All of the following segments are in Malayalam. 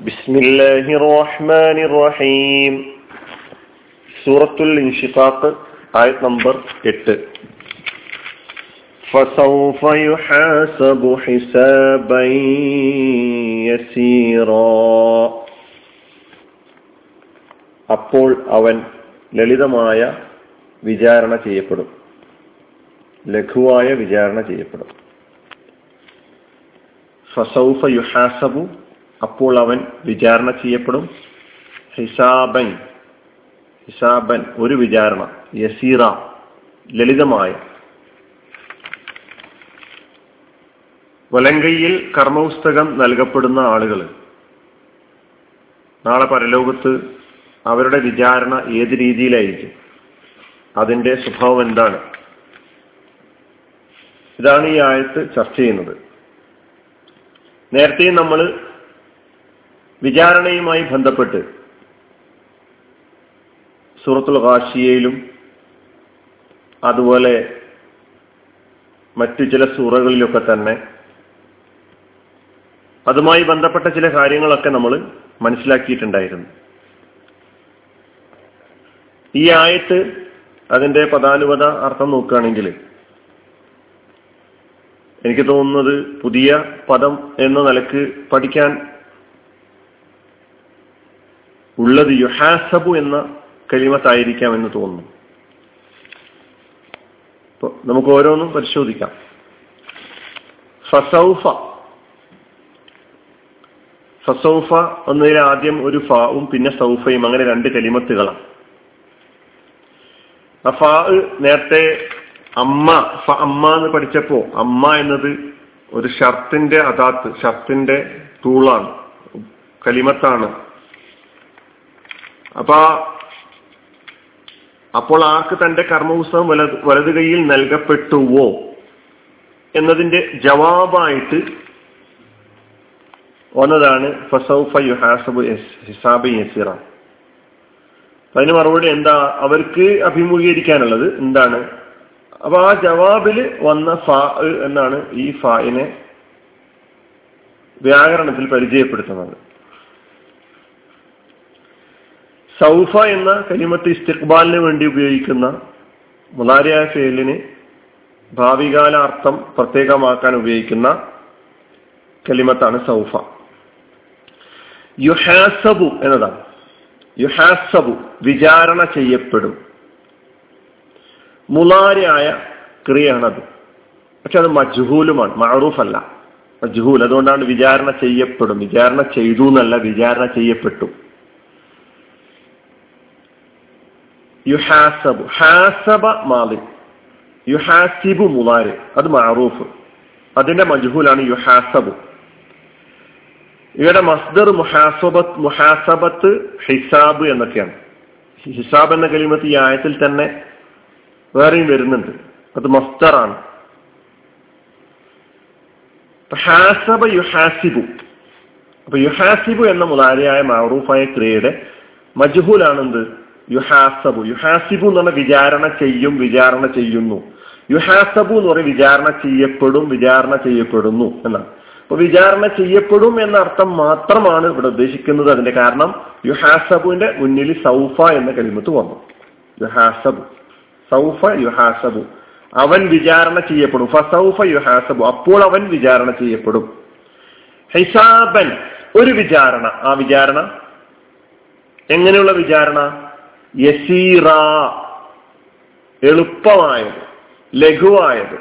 بسم الله الرحمن الرحيم سورة الانشقاق آية نمبر 8 فسوف يحاسب حسابا يسيرا അപ്പോൾ അവൻ ലളിതമായ വിചാരണ ചെയ്യപ്പെടും ലഘുവായ വിചാരണ ചെയ്യപ്പെടും ഫസൗഫ യുഹാസബു അപ്പോൾ അവൻ വിചാരണ ചെയ്യപ്പെടും. ഹിസാബൻ ഹിസാബൻ ഒരു വിചാരണ യസീറ ലളിതമായ. വലങ്കയിൽ കർമ്മപുസ്തകം നൽകപ്പെടുന്ന ആളുകൾ. നാളെ പരലോകത്ത് അവരുടെ വിചാരണ ഏത് രീതിയിലായിരിക്കും? അതിന്റെ സ്വഭാവം എന്താണ്? ഇതാണ് ഈ ആയത്ത് ചർച്ച ചെയ്യുന്നത്. നേരത്തെ നമ്മൾ വിചാരണയുമായി ബന്ധപ്പെട്ട് സൂറത്തുൽ ഹാഷിയയിലും അതുപോലെ മറ്റു ചില സൂറകളിലൊക്കെ തന്നെ അതുമായി ബന്ധപ്പെട്ട ചില കാര്യങ്ങളൊക്കെ നമ്മൾ മനസ്സിലാക്കിയിട്ടുണ്ടായിരുന്നു. ഈ ആയത്ത് അതിന്റെ പദാനുപത അർത്ഥം നോക്കുകയാണെങ്കിൽ എനിക്ക് തോന്നുന്നത് പുതിയ പദം എന്ന നിലയ്ക്ക് പഠിക്കാൻ ഉള്ളത് യുഹാസബു എന്ന കലിമത്തായിരിക്കാം എന്ന് തോന്നുന്നു നമുക്ക് ഓരോന്നും പരിശോധിക്കാം. ഫസൗഫ. ഫസൗഫ എന്നതിൽ ആദ്യം ഒരു ഫാവും പിന്നെ സൗഫയും അങ്ങനെ രണ്ട് കലിമത്തുകളാണ്. ഫാ നേരത്തെ അമ്മ ഫ അമ്മ എന്ന് പഠിച്ചപ്പോ അമ്മ എന്നത് ഒരു ഷർത്തിന്റെ അതാത്ത് ഷർത്തിന്റെ ടൂളാണ് കലിമത്താണ്. അപ്പൊ അപ്പോൾ ആർക്ക് തന്റെ കർമ്മപുസ്തകം വല വലതു കൈയിൽ നൽകപ്പെട്ടുവോ എന്നതിന്റെ ജവാബായിട്ട് ഒന്നതാണ് ഫസൗഫ അതിന് മറുപടി എന്താ? അവർക്ക് അഭിമുഖീകരിക്കാനുള്ളത് എന്താണ്? അപ്പൊ ആ ജവാബിൽ വന്ന ഫാ എന്നാണ് ഈ ഫായിനെ വ്യാകരണത്തിൽ പരിചയപ്പെടുത്തുന്നത്. സൗഫ എന്ന കലിമത്ത് ഇസ്തിഖ്ബാലിന് വേണ്ടി ഉപയോഗിക്കുന്ന മുലാരിയായ ഫേലിന് ഭാവികാല അർത്ഥം പ്രത്യേകമാക്കാൻ ഉപയോഗിക്കുന്ന കലിമത്താണ് സൗഫ. യുഹാസബു എന്നതാണ്. യുഹാസബു വിചാരണ ചെയ്യപ്പെടും. മുലാരിയായ ക്രിയയാണത്. പക്ഷെ അത് മജ്ഹൂലുമാണ് മഅറൂഫ് അല്ല മജ്ഹൂൽ അതുകൊണ്ടാണ് വിചാരണ ചെയ്യപ്പെടും. വിചാരണ ചെയ്തു എന്നല്ല വിചാരണ ചെയ്യപ്പെട്ടു. യുഹാസബു ഹാസബ മാലി യുഹാസിബു മുലാരി അത് മാറൂഫ് അതിന്റെ മജ്ഹൂലാണ് യുഹാസബു. ഇവിടെ മസ്ദർ മുഹാസബത്ത് മുഹാസബത്ത് ഹിസാബ് എന്നൊക്കെയാണ്. ഹിസാബ് എന്ന കലിമത്ത് ഈ ആയത്തിൽ തന്നെ വേറെയും വരുന്നുണ്ട്. അത് മസ്തറാണ് ഹാസബ യുഹാസിബു. അപ്പൊ യുഹാസിബു എന്ന മുതാരിയായ മാറൂഫായ ക്രിയയുടെ മജ്ഹൂലാണെന്ത്? യുഹാസബു. യുഹാസിബു എന്ന് പറഞ്ഞാൽ വിചാരണ ചെയ്യും വിചാരണ ചെയ്യുന്നു. യുഹാസബു എന്ന് പറയും വിചാരണ ചെയ്യപ്പെടും വിചാരണ ചെയ്യപ്പെടുന്നു എന്നാണ്. അപ്പൊ വിചാരണ ചെയ്യപ്പെടും എന്ന അർത്ഥം മാത്രമാണ് ഇവിടെ ഉദ്ദേശിക്കുന്നത്. അതിന്റെ കാരണം യുഹാസബുവിന്റെ മുന്നിൽ സൗഫ എന്ന കലിമത്ത് വന്നു. യുഹാസബു. സൗഫ യുഹാസബു. അവൻ വിചാരണ ചെയ്യപ്പെടും. ഫസൗഫ യുഹാസബു. അപ്പോൾ അവൻ വിചാരണ ചെയ്യപ്പെടും. ഹിസാബൻ ഒരു വിചാരണ. ആ വിചാരണ? എങ്ങനെയുള്ള വിചാരണ? യസീറ എളുപ്പമായത് ലഘുവായത്.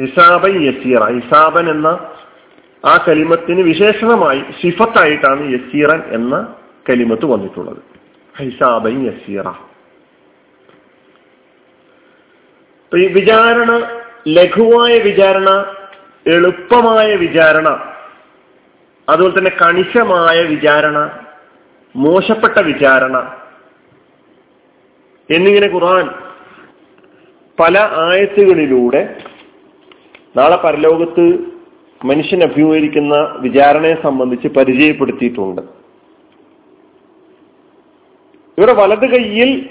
ഹിസാബൻ യസീറ. ഹിസാബൻ എന്ന ആ കലിമത്തിന് വിശേഷണമായി സിഫത്തായിട്ടാണ് യസീറൻ എന്ന കലിമത്ത് വന്നിട്ടുള്ളത്. ഹിസാബൻ യസീറ. വിചാരണ ലഘുവായ വിചാരണ എളുപ്പമായ വിചാരണ അതുപോലെ തന്നെ കണിശമായ വിചാരണ മോശപ്പെട്ട വിചാരണ എന്നിങ്ങനെ ഖുർആൻ പല ആയത്തുകളിലൂടെ നാളെ പരലോകത്ത് മനുഷ്യൻ അഭിമുഖീകരിക്കുന്ന വിചാരണയെ സംബന്ധിച്ച് പരിചയപ്പെടുത്തിയിട്ടുണ്ട്. ഇവിടെ വലത് കൈയിൽ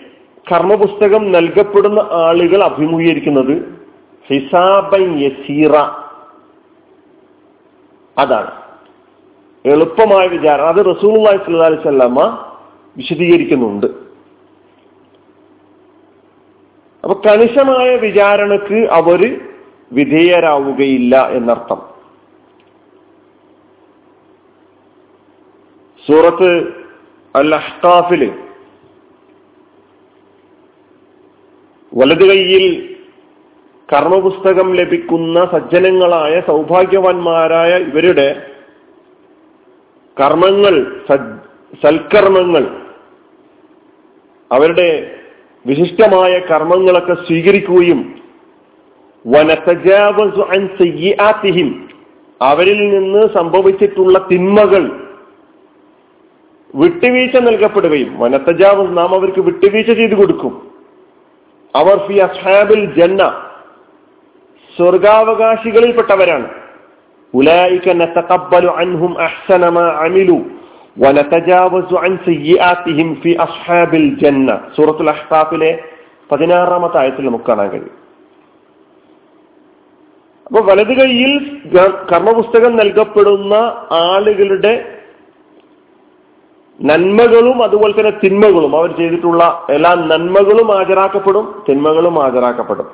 കർമ്മപുസ്തകം നൽകപ്പെടുന്ന ആളുകൾ അഭിമുഖീകരിക്കുന്നത് ഹിസാബൻ യസീറ. അതാണ്. എളുപ്പമായ വിചാരണ. അത് റസൂൽ അലൈഹി സ്വല്ലാമ വിശദീകരിക്കുന്നുണ്ട്. അപ്പൊ കണിശമായ വിചാരണക്ക് അവർ വിധേയരാവുകയില്ല എന്നർത്ഥം. സൂറത്ത് അൽ വലത് കൈയിൽ കർമ്മപുസ്തകം ലഭിക്കുന്ന സജ്ജനങ്ങളായ സൗഭാഗ്യവാന്മാരായ ഇവരുടെ കർമ്മങ്ങൾ സൽക്കർമ്മങ്ങൾ അവരുടെ വിശിഷ്ടമായ കർമ്മങ്ങളൊക്കെ സ്വീകരിക്കുകയും അവരിൽ നിന്ന് സംഭവിച്ചിട്ടുള്ള തിന്മകൾ വിട്ടുവീഴ്ച നൽകപ്പെടുകയും വനത്തജാവസ് നാം അവർക്ക് വിട്ടുവീഴ്ച ചെയ്തു കൊടുക്കും. അവർ ഫി അസ്ഹാബിൽ ജന്ന സ്വർഗാവകാശികളിൽപ്പെട്ടവരാണ്. അൻഹും അഹ്സന മാ അമിലു. ഫി അസ്ഹാബിൽ ജന്ന സൂറത്തുൽ അഹ്ഖാഫിലെ പതിനാറാമത്തെ ആയത്തിൽ നമുക്ക് കാണാൻ കഴിയും. അപ്പൊ വലത് കൈയിൽ കർമ്മപുസ്തകം നൽകപ്പെടുന്ന ആളുകളുടെ നന്മകളും അതുപോലെ തന്നെ തിന്മകളും അവർ ചെയ്തിട്ടുള്ള എല്ലാ നന്മകളും ഹാജരാക്കപ്പെടും തിന്മകളും ഹാജരാക്കപ്പെടും.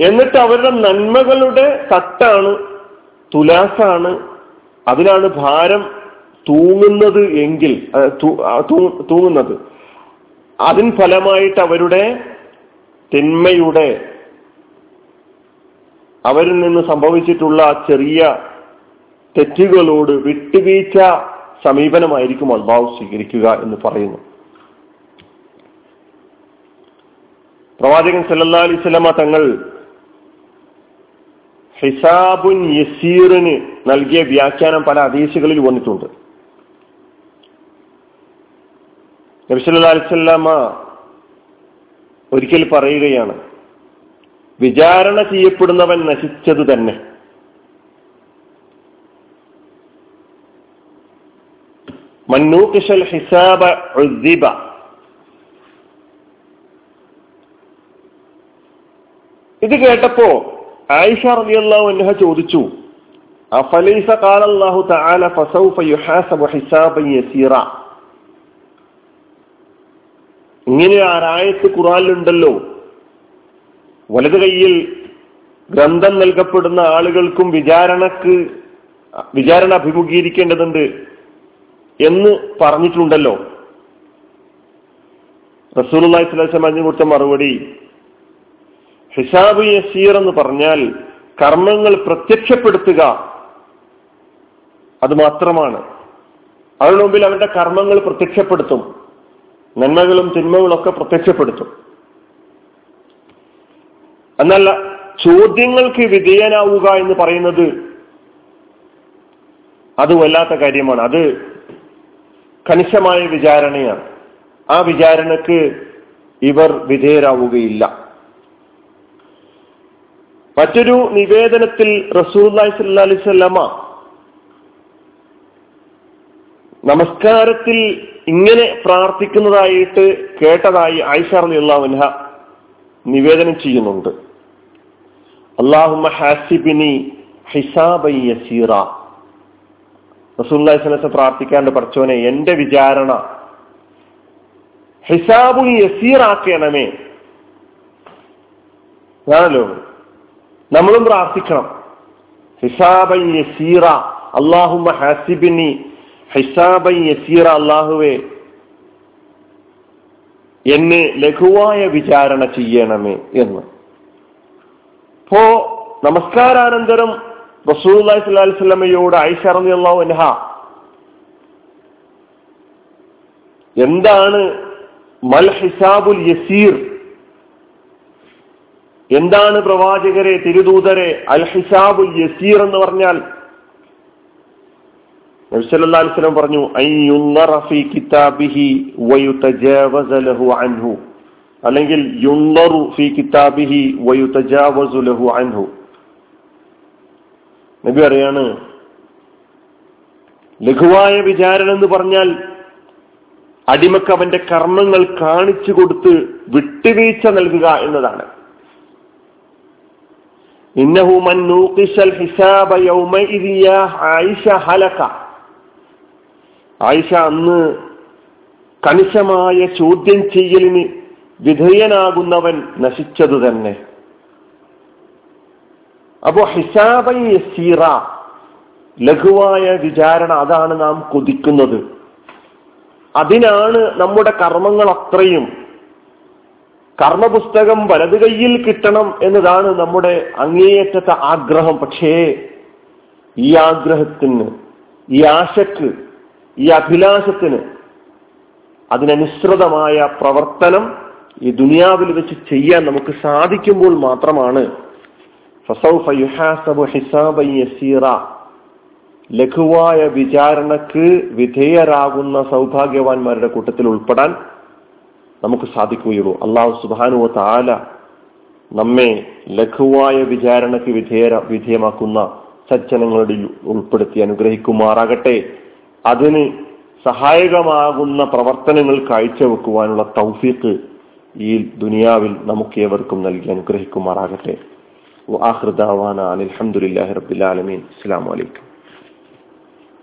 എന്നിട്ട് അവരുടെ നന്മകളുടെ തട്ടാണ് തുലാസാണ് അതിനാണ് ഭാരം തൂങ്ങുന്നത് എങ്കിൽ തൂങ്ങുന്നത് അതിൻ ഫലമായിട്ട് അവരുടെ തിന്മയുടെ അവരിൽ നിന്ന് സംഭവിച്ചിട്ടുള്ള ചെറിയ തെറ്റുകളോട് വിട്ടുവീഴ്ച സമീപനമായിരിക്കും അള്ളാഹു സ്വീകരിക്കുക എന്ന് പറയുന്നു. പ്രവാചകൻ സല്ലാ അലൈവലമ തങ്ങൾ ഹിസാബുൻ യസീറിന് നൽകിയ വ്യാഖ്യാനം പല അതീശകളിൽ വന്നിട്ടുണ്ട്. നബിസല്ലാ അലിസ്വല്ലാമ ഒരിക്കൽ പറയുകയാണ് വിചാരണ ചെയ്യപ്പെടുന്നവൻ നശിച്ചത് തന്നെ. മന്നൂക്കിഷൽ ഹിസാബ ഉദ്ദിബ ഇത് കേട്ടപ്പോ ആയിഷ റളിയല്ലാഹു അൻഹ ചോദിച്ചു അഫലൈസ ഖാലല്ലാഹു തആല ഫസൗഫ യുഹാസബു ഹിസാബൻ യസീറ? ഇങ്ങനെ ആരായത്ത് ഖുറാനിലുണ്ടല്ലോ വലത് കൈയിൽ ഗ്രന്ഥം നൽകപ്പെടുന്ന ആളുകൾക്കും വിചാരണക്ക് വിചാരണ അഭിമുഖീകരിക്കേണ്ടതുണ്ട് എന്ന് പറഞ്ഞിട്ടുണ്ടല്ലോ. റസൂലി സ്വലാസ്ലം അതിന് കൊടുത്ത മറുപടി ഹിസാബ് യസീർ എന്ന് പറഞ്ഞാൽ കർമ്മങ്ങൾ പ്രത്യക്ഷപ്പെടുത്തുക അത് മാത്രമാണ്. അവരുടെ മുമ്പിൽ അവരുടെ കർമ്മങ്ങൾ പ്രത്യക്ഷപ്പെടുത്തും. നന്മകളും തിന്മകളും ഒക്കെ പ്രത്യക്ഷപ്പെടുത്തും. എന്നല്ല ചോദ്യങ്ങൾക്ക് വിധേയനാവുക എന്ന് പറയുന്നത് അത് വല്ലാത്ത കാര്യമാണ്. അത് കണിശമായ വിചാരണയാണ്. ആ വിചാരണക്ക് ഇവർ വിധേയരാവുകയില്ല. മറ്റൊരു നിവേദനത്തിൽ റസൂല്ലായി സല്ലാ അലിസ്വല്ലമ നമസ്കാരത്തിൽ ഇങ്ങനെ പ്രാർത്ഥിക്കുന്നതായിട്ട് കേട്ടതായി ആയിഷ അള്ളാഹുൻഹ നിവേദനം ചെയ്യുന്നുണ്ട്. അള്ളാഹുമ ഹാസിബിനി ഹിസാബൈ യസീറ. റസൂല്ലായി സ്വലത്തെ പ്രാർത്ഥിക്കാണ്ട് പഠിച്ചോനെ എന്റെ വിചാരണ ഹിസാബുൽ യസീറാക്കണമേ ആണല്ലോ നമ്മളും പ്രാർത്ഥിക്കണം. ഹിസാബൻ യസീറ. അള്ളാഹുമ്മ ഹാസിബിനി ഹിസാബൻ യസീറ അള്ളാഹുവേ എന്നെ ലഘുവായ വിചാരണ ചെയ്യണമേ എന്ന്. ഇപ്പോ നമസ്കാരാനന്തരം റസൂൽ അലൈഹി സ്വലമയോട് ഐഷ റളിയല്ലാഹു അൻഹ എന്താണ് മൽ ഹിസാബുൽ യസീർ? എന്താണ് പ്രവാചകരെ തിരുദൂതരെ അൽ ഹിസാബുൽ യസീർ എന്ന് പറഞ്ഞാൽ നബിസല്ലാസ്ലം പറഞ്ഞു അൻഹു. അല്ലെങ്കിൽ യുന്നറു ഫി കിതാബിഹി വയുതജാവസു അൻഹു. നബി പറയാണ് ലഘുവായ വിചാരണ എന്ന് പറഞ്ഞാൽ അടിമക്ക് അവന്റെ കർമ്മങ്ങൾ കാണിച്ചു കൊടുത്ത് വിട്ടുവീഴ്ച നൽകുക എന്നതാണ്. ഇന്നഹു മൻ ഹിസാബ യൗമ ഹലക. ആയിഷ അന്ന് കണിശമായ ചോദ്യം ചെയ്യലിന് വിധേയനാകുന്നവൻ നശിച്ചതു തന്നെ. അപ്പോ യസീറ ലഘുവായ വിചാരണ അതാണ് നാം കൊതിക്കുന്നത്. അതിനാണ് നമ്മുടെ കർമ്മങ്ങൾ അത്രയും. കർമ്മപുസ്തകം വലത് കയ്യിൽ കിട്ടണം എന്നതാണ് നമ്മുടെ അങ്ങേയറ്റത്തെ ആഗ്രഹം. പക്ഷേ ഈ ആഗ്രഹത്തിന് ഈ ആശക്ക് ഈ അഭിലാഷത്തിന് അതിനനുസൃതമായ പ്രവർത്തനം ഈ ദുനിയാവിൽ വെച്ച് ചെയ്യാൻ നമുക്ക് സാധിക്കുമ്പോൾ മാത്രമാണ്. ലഘുവായ വിചാരണക്ക് വിധേയരാകുന്ന സൗഭാഗ്യവാന്മാരുടെ കൂട്ടത്തിൽ ഉൾപ്പെടാൻ നമുക്ക് സാധിക്കുകയുള്ളൂ. അള്ളാഹു സുബാനുവ താല നമ്മെ ലഘുവായ വിചാരണക്ക് വിധേയ വിധേയമാക്കുന്ന സജ്ജനങ്ങളുടെ ഉൾപ്പെടുത്തി അനുഗ്രഹിക്കുമാറാകട്ടെ. അതിന് സഹായകമാകുന്ന പ്രവർത്തനങ്ങൾ കാഴ്ചവെക്കുവാനുള്ള തൗഫീഖ് ഈ ദുനിയാവിൽ നമുക്ക് ഏവർക്കും നൽകി അനുഗ്രഹിക്കുമാറാകട്ടെ. അലഹമുല്ലാ റബ്ബിലാലമീൻ അസ്സാം വലൈക്കും